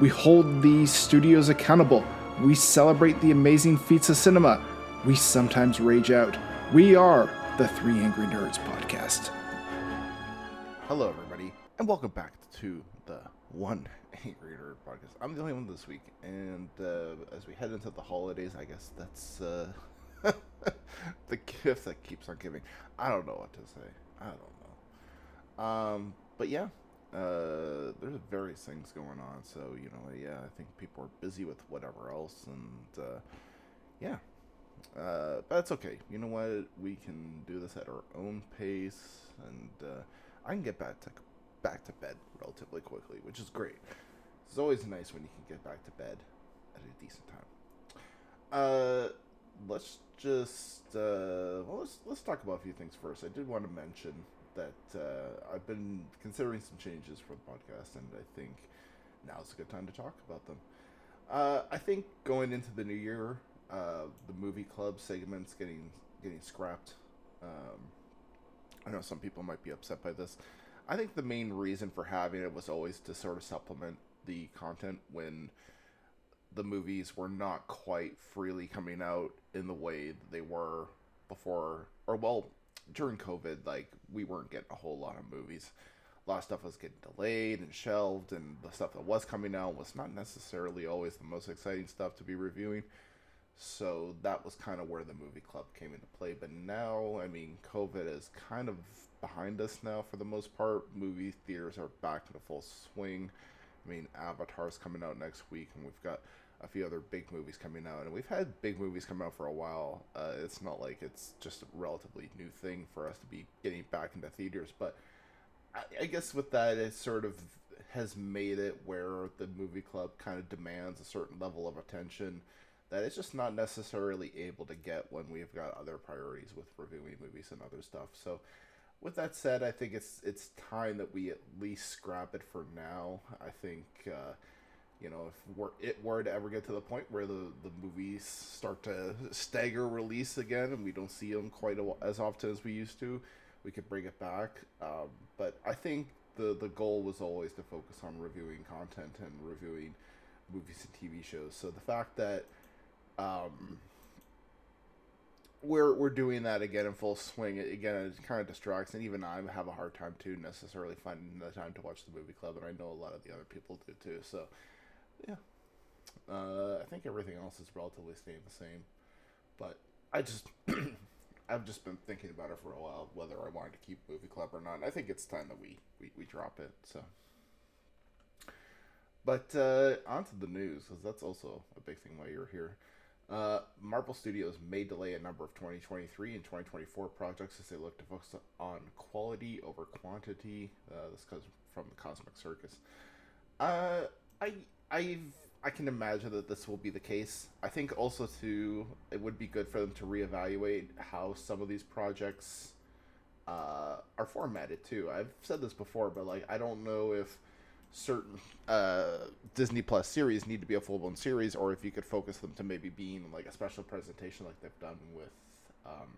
We hold these studios accountable. We celebrate the amazing feats of cinema. We sometimes rage out. We are the Three Angry Nerds podcast. Hello, everybody, and welcome back to the One Angry Nerd podcast. I'm the only one this week, and uh, as we head into the holidays, I guess that's uh, the gift that keeps on giving. I don't know what to say. I don't know. Um, but yeah, uh, there's various things going on. So you know, yeah, I think people are busy with whatever else, and uh, yeah, uh, but that's okay. You know what? We can do this at our own pace, and uh, I can get back to back to bed relatively quickly, which is great. It's always nice when you can get back to bed at a decent time. Uh, let's just uh, well, let's let's talk about a few things first. I did want to mention that uh, I've been considering some changes for the podcast, and I think now's a good time to talk about them. Uh, I think going into the new year, uh, the movie club segments getting getting scrapped. Um, I know some people might be upset by this. I think the main reason for having it was always to sort of supplement the content when the movies were not quite freely coming out in the way that they were before, or well, during COVID, like we weren't getting a whole lot of movies. A lot of stuff was getting delayed and shelved, and the stuff that was coming out was not necessarily always the most exciting stuff to be reviewing. So that was kind of where the movie club came into play. But now, I mean, COVID is kind of behind us now for the most part. Movie theaters are back in the full swing. I mean, Avatar's coming out next week, and we've got a few other big movies coming out, and we've had big movies come out for a while. Uh, it's not like it's just a relatively new thing for us to be getting back into theaters, but I, I guess with that, it sort of has made it where the movie club kind of demands a certain level of attention that it's just not necessarily able to get when we've got other priorities with reviewing movies and other stuff. So, with that said, I think it's it's time that we at least scrap it for now. I think. Uh, you know, if we're, it were to ever get to the point where the, the movies start to stagger release again and we don't see them quite a, as often as we used to, we could bring it back. Um, but I think the, the goal was always to focus on reviewing content and reviewing movies and TV shows. So the fact that um, we're we're doing that again in full swing. Again, it kind of distracts, and even I have a hard time too necessarily finding the time to watch the movie club, and I know a lot of the other people do too. So yeah. Uh, I think everything else is relatively staying the same, but I just I've just been thinking about it for a while whether I wanted to keep Movie Club or not. I think it's time that we we, we drop it. So, but uh, on to the news because that's also a big thing while you're here. Uh, Marvel Studios may delay a number of 2023 and 2024 projects as they look to focus on quality over quantity. Uh, this comes from the Cosmic Circus. Uh, I I I can imagine that this will be the case. I think also too it would be good for them to reevaluate how some of these projects uh, are formatted too. I've said this before, but like I don't know if certain uh, Disney Plus series need to be a full blown series, or if you could focus them to maybe being like a special presentation like they've done with um,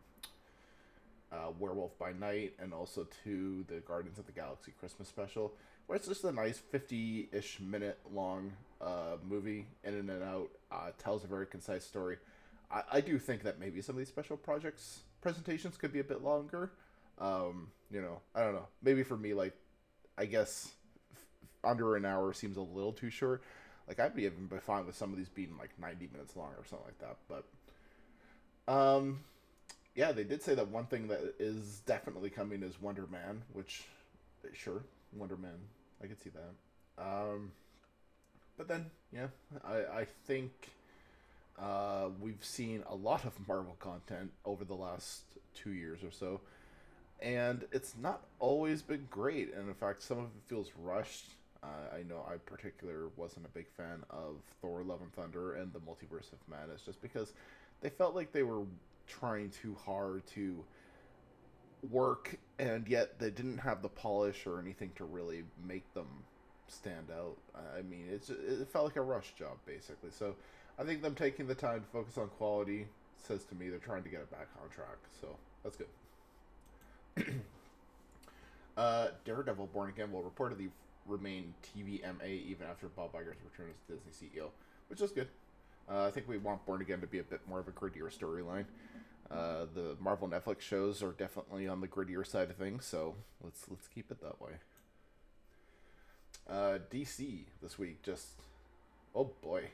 uh, Werewolf by Night, and also to the Guardians of the Galaxy Christmas special where it's just a nice 50-ish minute long uh, movie in and out uh, tells a very concise story. I, I do think that maybe some of these special projects presentations could be a bit longer. Um, you know i don't know. Maybe for me like i guess under an hour seems a little too short. Like I'd be even be fine with some of these being like 90 minutes long or something like that. But um, yeah, they did say that one thing that is definitely coming is Wonder Man, which sure, Wonder Man, I could see that. Um, but then yeah, I I think uh, we've seen a lot of Marvel content over the last two years or so, and it's not always been great. And in fact, some of it feels rushed. Uh, I know I particular wasn't a big fan of Thor: Love and Thunder and the Multiverse of Madness, just because they felt like they were trying too hard to work, and yet they didn't have the polish or anything to really make them stand out. I mean, it's it felt like a rush job basically. So I think them taking the time to focus on quality says to me they're trying to get it back on track. So that's good. uh, Daredevil Born Again will reportedly remain TVMA even after Bob Iger's return as Disney CEO, which is good. Uh, I think we want Born Again to be a bit more of a grittier storyline. Uh, the Marvel Netflix shows are definitely on the grittier side of things, so let's let's keep it that way. Uh, DC this week just oh boy,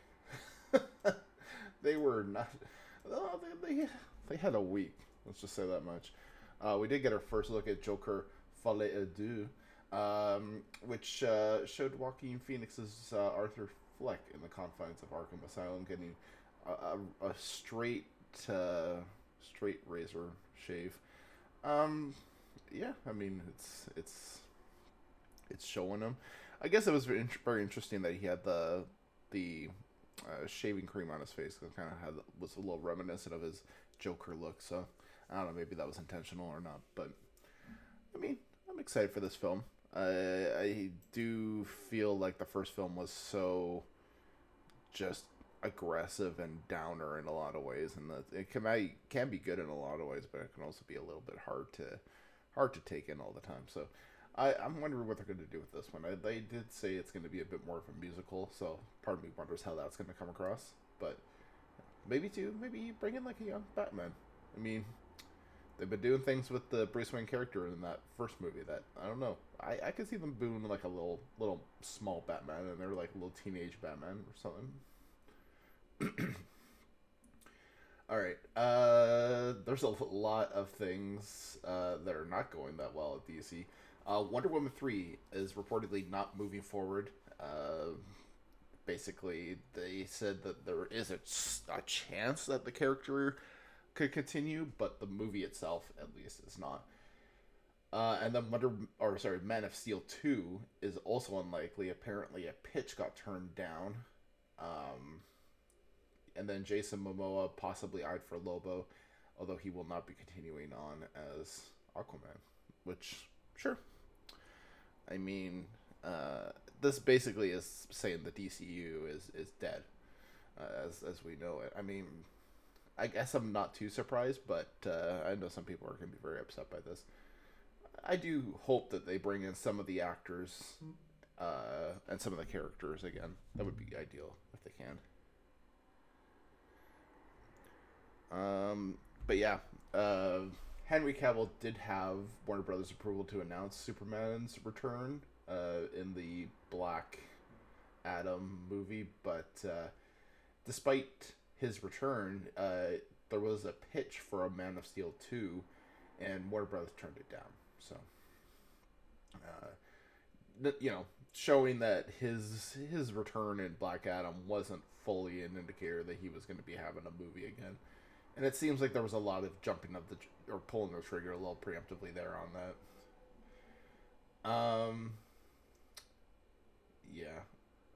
they were not. Oh, they, they they had a week. Let's just say that much. Uh, we did get our first look at Joker Folie à um, which uh, showed Joaquin Phoenix's uh, Arthur Fleck in the confines of Arkham Asylum getting a, a, a straight uh, straight razor shave. Um, yeah, I mean it's it's it's showing him. I guess it was very, very interesting that he had the the uh, shaving cream on his face. It kind of had was a little reminiscent of his Joker look. So I don't know, maybe that was intentional or not. But I mean, I'm excited for this film. I I do feel like the first film was so just aggressive and downer in a lot of ways, and that it can I, can be good in a lot of ways, but it can also be a little bit hard to hard to take in all the time. So I, I'm wondering what they're going to do with this one. I, they did say it's going to be a bit more of a musical, so part of me wonders how that's going to come across. But maybe too, maybe bring in like a young Batman. I mean, they've been doing things with the Bruce Wayne character in that first movie that I don't know. I, I could see them doing like a little little small Batman and they're like a little teenage Batman or something. All right. Uh, there's a lot of things uh, that are not going that well at DC. Uh, Wonder Woman 3 is reportedly not moving forward. Uh, basically, they said that there is a, a chance that the character could continue, but the movie itself, at least, is not. Uh, and then Wonder, or sorry, Man of Steel 2 is also unlikely. Apparently, a pitch got turned down. Um, and then Jason Momoa possibly eyed for Lobo, although he will not be continuing on as Aquaman, which, sure, I mean, uh, this basically is saying the DCU is is dead, uh, as as we know it. I mean, I guess I'm not too surprised, but uh, I know some people are going to be very upset by this. I do hope that they bring in some of the actors uh, and some of the characters again. That would be ideal if they can. Um, but yeah, uh, Henry Cavill did have Warner Brothers approval to announce Superman's return uh, in the Black Adam movie, but uh, despite his return, uh, there was a pitch for a Man of Steel 2, and Warner Brothers turned it down. So, uh, you know, showing that his his return in Black Adam wasn't fully an indicator that he was going to be having a movie again and it seems like there was a lot of jumping of the or pulling the trigger a little preemptively there on that. Um. Yeah.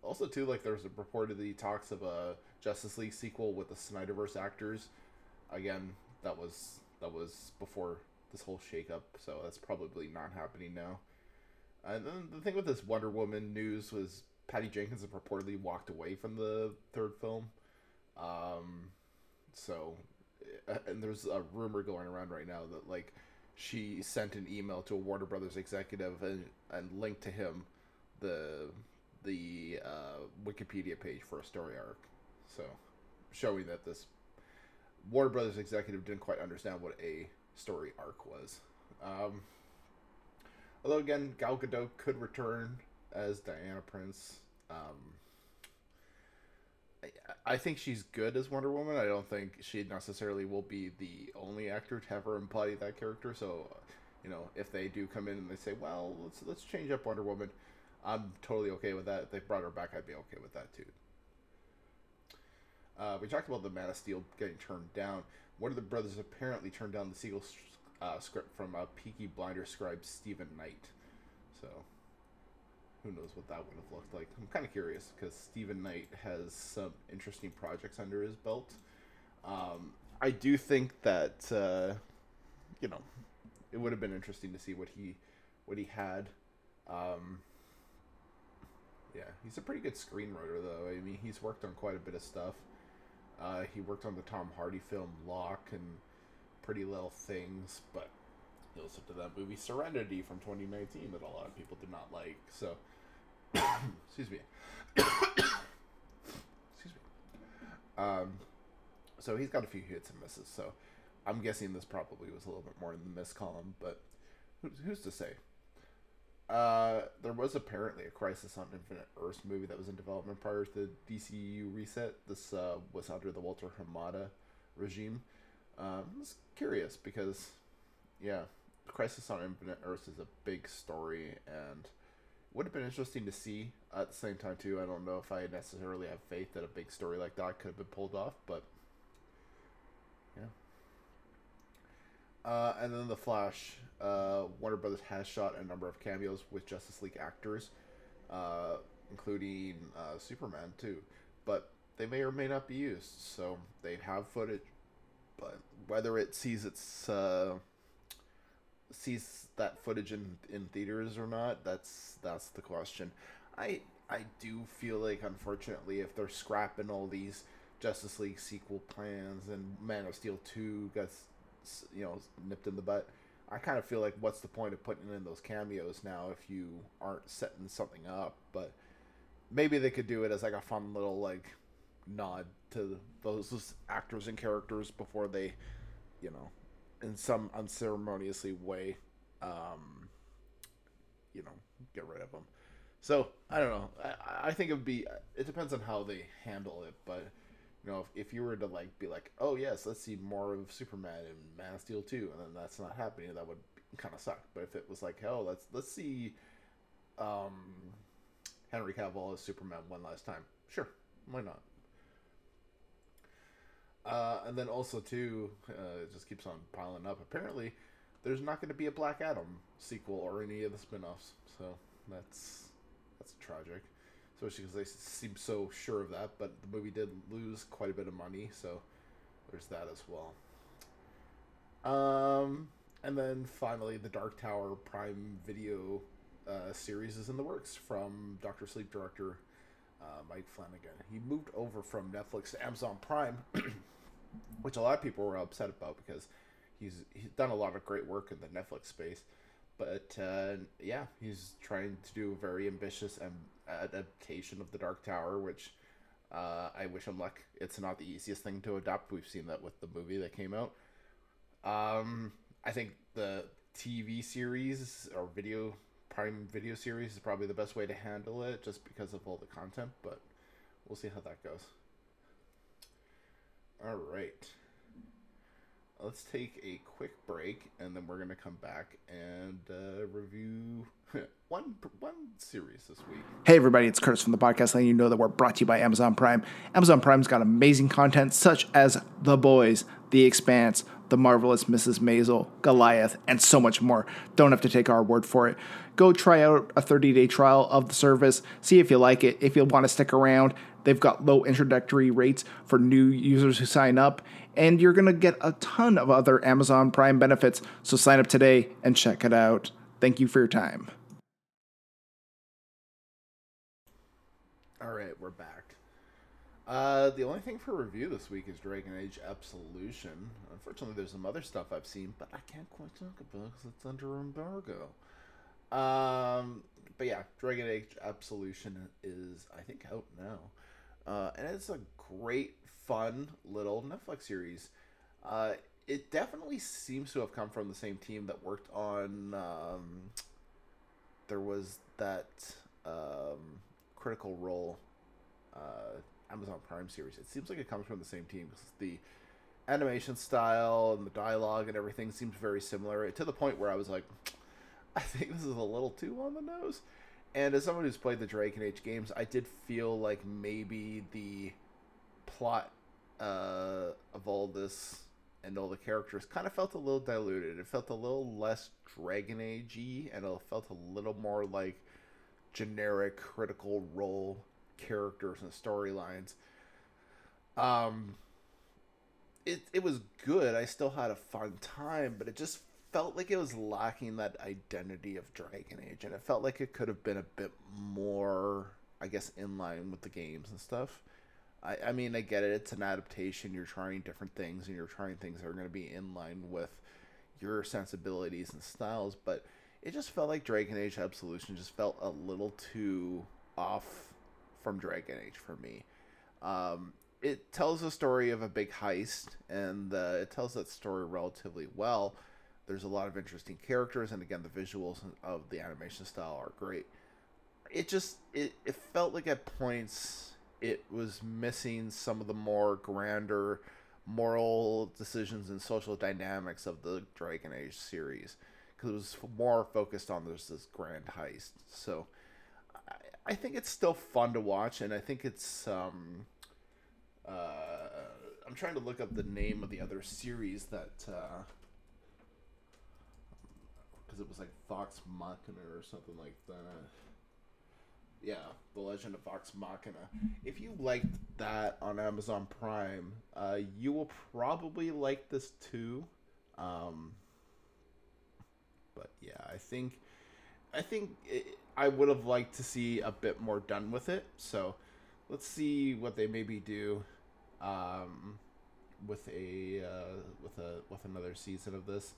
Also, too, like there's a reportedly talks of a Justice League sequel with the Snyderverse actors. Again, that was that was before this whole shakeup, so that's probably not happening now. And then the thing with this Wonder Woman news was Patty Jenkins reportedly walked away from the third film. Um, so and there's a rumor going around right now that like she sent an email to a Warner Brothers executive and and linked to him the the uh, Wikipedia page for a story arc, so showing that this Warner Brothers executive didn't quite understand what a story arc was. Um, although again, Gal Gadot could return as Diana Prince. Um, I- I think she's good as Wonder Woman. I don't think she necessarily will be the only actor to ever embody that character. So, you know, if they do come in and they say, "Well, let's let's change up Wonder Woman," I'm totally okay with that. If they brought her back, I'd be okay with that too. Uh, we talked about the Man of Steel getting turned down. One of the brothers apparently turned down the sequel uh, script from uh, Peaky Blinder scribe Steven Knight. So, who knows what that would have looked like? I'm kind of curious because Steven Knight has some interesting projects under his belt. Um, I do think that uh, you know it would have been interesting to see what he what he had. Um, yeah, he's a pretty good screenwriter, though. I mean, he's worked on quite a bit of stuff. Uh, he worked on the Tom Hardy film Locke and Pretty Little Things, but he also did that movie Serenity from 2019 that a lot of people did not like. So, excuse me. excuse me. Um, so he's got a few hits and misses. So I'm guessing this probably was a little bit more in the miss column, but who's to say? Uh, there was apparently a Crisis on Infinite Earths movie that was in development prior to the DCU reset. This uh, was under the Walter Hamada regime. Um, I was curious because, yeah, Crisis on Infinite Earths is a big story and would have been interesting to see. At the same time, too, I don't know if I necessarily have faith that a big story like that could have been pulled off, but yeah. Uh, and then the Flash, uh, Warner Brothers has shot a number of cameos with Justice League actors, uh, including uh, Superman too. But they may or may not be used, so they have footage. But whether it sees its uh, sees that footage in, in theaters or not, that's that's the question. I I do feel like unfortunately if they're scrapping all these Justice League sequel plans and Man of Steel two gets you know nipped in the butt. I kind of feel like what's the point of putting in those cameos now if you aren't setting something up? But maybe they could do it as like a fun little like nod to those, actors and characters before they, you know, in some unceremoniously way, um, you know, get rid of them. So I don't know. I, I think it would be. It depends on how they handle it, but you know, if, if you were to like be like, oh yes, let's see more of Superman and Man of Steel two, and then that's not happening, that would kind of suck. But if it was like, hell, let's let's see, um, Henry Cavill as Superman one last time, sure, why not? Uh, and then also too, uh, it just keeps on piling up. Apparently, there's not going to be a Black Adam sequel or any of the spin-offs, so that's that's tragic especially because they seem so sure of that. But the movie did lose quite a bit of money, so there's that as well. Um, and then finally, the Dark Tower Prime Video uh, series is in the works from Doctor Sleep director uh, Mike Flanagan. He moved over from Netflix to Amazon Prime, which a lot of people were upset about because he's he's done a lot of great work in the Netflix space. But uh, yeah, he's trying to do a very ambitious and adaptation of the Dark Tower, which uh, I wish him luck. It's not the easiest thing to adapt. We've seen that with the movie that came out. Um, I think the TV series or video Prime Video series is probably the best way to handle it, just because of all the content. But we'll see how that goes. All right let's take a quick break and then we're gonna come back and uh, review one one series this week. Hey everybody, it's Curtis from the podcast letting you know that we're brought to you by Amazon Prime. Amazon Prime's got amazing content such as The Boys, The Expanse, The Marvelous Mrs. Maisel, Goliath, and so much more. Don't have to take our word for it. Go try out a 30-day trial of the service, see if you like it. If you want to stick around, they've got low introductory rates for new users who sign up and you're going to get a ton of other Amazon Prime benefits. So sign up today and check it out. Thank you for your time. All right, we're back. Uh, the only thing for review this week is Dragon Age Absolution. Unfortunately, there's some other stuff I've seen, but I can't quite talk about because it's under embargo. Um, but yeah, Dragon Age Absolution is I think out now, uh, and it's a great fun little Netflix series. Uh, it definitely seems to have come from the same team that worked on. Um, there was that um, Critical Role uh, Amazon Prime series. It seems like it comes from the same team because the animation style and the dialogue and everything seems very similar to the point where I was like, I think this is a little too on the nose. And as someone who's played the Dragon Age games, I did feel like maybe the plot uh, of all this and all the characters kind of felt a little diluted. It felt a little less Dragon Age and it felt a little more like generic critical role characters and storylines. Um, it it was good. I still had a fun time, but it just felt like it was lacking that identity of Dragon Age, and it felt like it could have been a bit more, I guess, in line with the games and stuff. I, I mean, I get it. It's an adaptation. You're trying different things, and you're trying things that are going to be in line with your sensibilities and styles, but it just felt like Dragon Age Absolution just felt a little too off from Dragon Age for me. Um, it tells a story of a big heist, and uh, it tells that story relatively well. There's a lot of interesting characters, and again, the visuals of the animation style are great. It just it, it felt like at points it was missing some of the more grander moral decisions and social dynamics of the Dragon Age series because it was more focused on this this grand heist. So I, I think it's still fun to watch, and I think it's um, uh, I'm trying to look up the name of the other series that because it was like Vox Machina or something like that. Yeah, The Legend of Vox Machina. If you liked that on Amazon Prime, uh, you will probably like this too. Um, but yeah, I think I think it, I would have liked to see a bit more done with it. So let's see what they maybe do um, with a uh, with a with another season of this.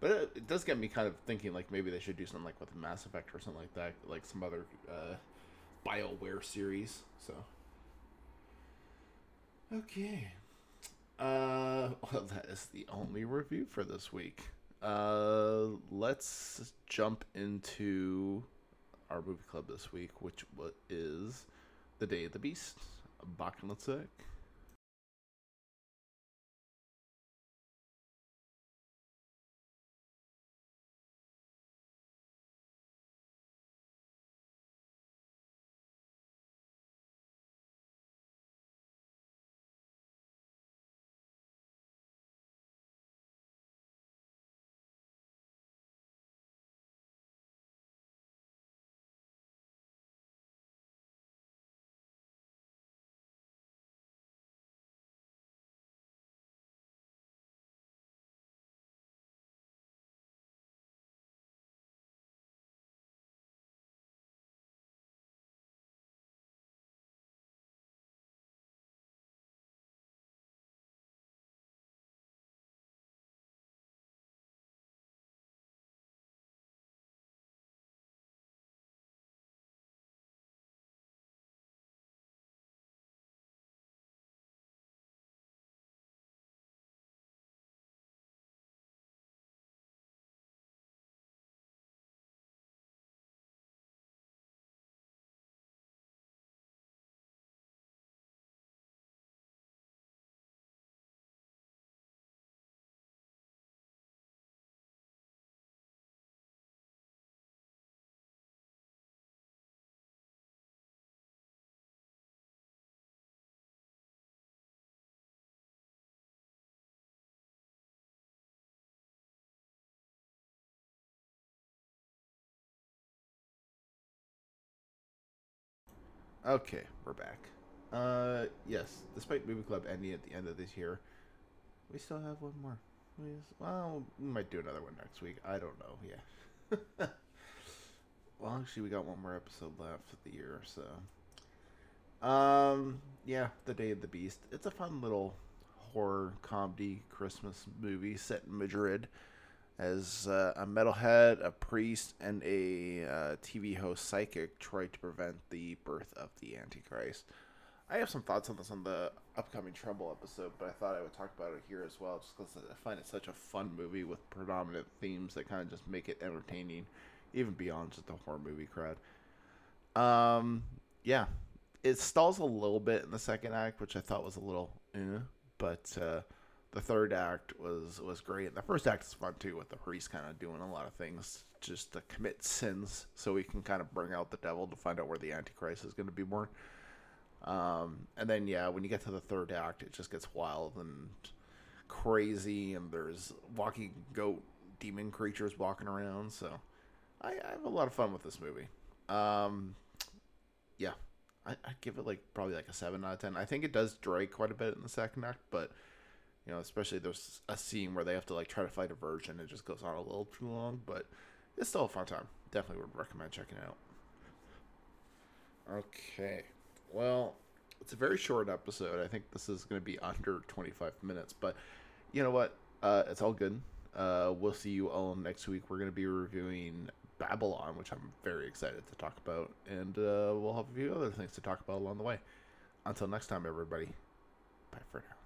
But it, it, does get me kind of thinking like maybe they should do something like with Mass Effect or something like that, like some other uh, Bioware series. So okay. Uh, well, that is the only review for this week. Uh, let's jump into our movie club this week, which is The Day of the Beast. Bakken Okay, we're back. Uh, yes, despite Movie Club ending at the end of this year, we still have one more. Well, we might do another one next week. I don't know. Yeah. well, actually, we got one more episode left of the year, so. Um, yeah, The Day of the Beast. It's a fun little horror comedy Christmas movie set in Madrid as uh, a metalhead, a priest, and a uh, TV host psychic try to prevent the birth of the Antichrist. I have some thoughts on this on the upcoming Trumbull episode, but I thought I would talk about it here as well, just because I find it such a fun movie with predominant themes that kind of just make it entertaining, even beyond just the horror movie crowd. Um, yeah, it stalls a little bit in the second act, which I thought was a little, eh, but uh, the third act was was great. The first act is fun too, with the priest kind of doing a lot of things just to commit sins, so he can kind of bring out the devil to find out where the Antichrist is going to be born. Um, and then yeah, when you get to the third act, it just gets wild and crazy, and there's walking goat demon creatures walking around. So I, I have a lot of fun with this movie. Um, yeah, I, I give it like probably like a seven out of ten. I think it does drag quite a bit in the second act, but you know, especially there's a scene where they have to like try to fight a virgin. It just goes on a little too long, but it's still a fun time. Definitely would recommend checking it out. Okay, well, it's a very short episode. I think this is going to be under 25 minutes, but you know what? Uh, it's all good. Uh, we'll see you all next week. We're going to be reviewing Babylon, which I'm very excited to talk about, and uh, we'll have a few other things to talk about along the way. Until next time, everybody. Bye for now.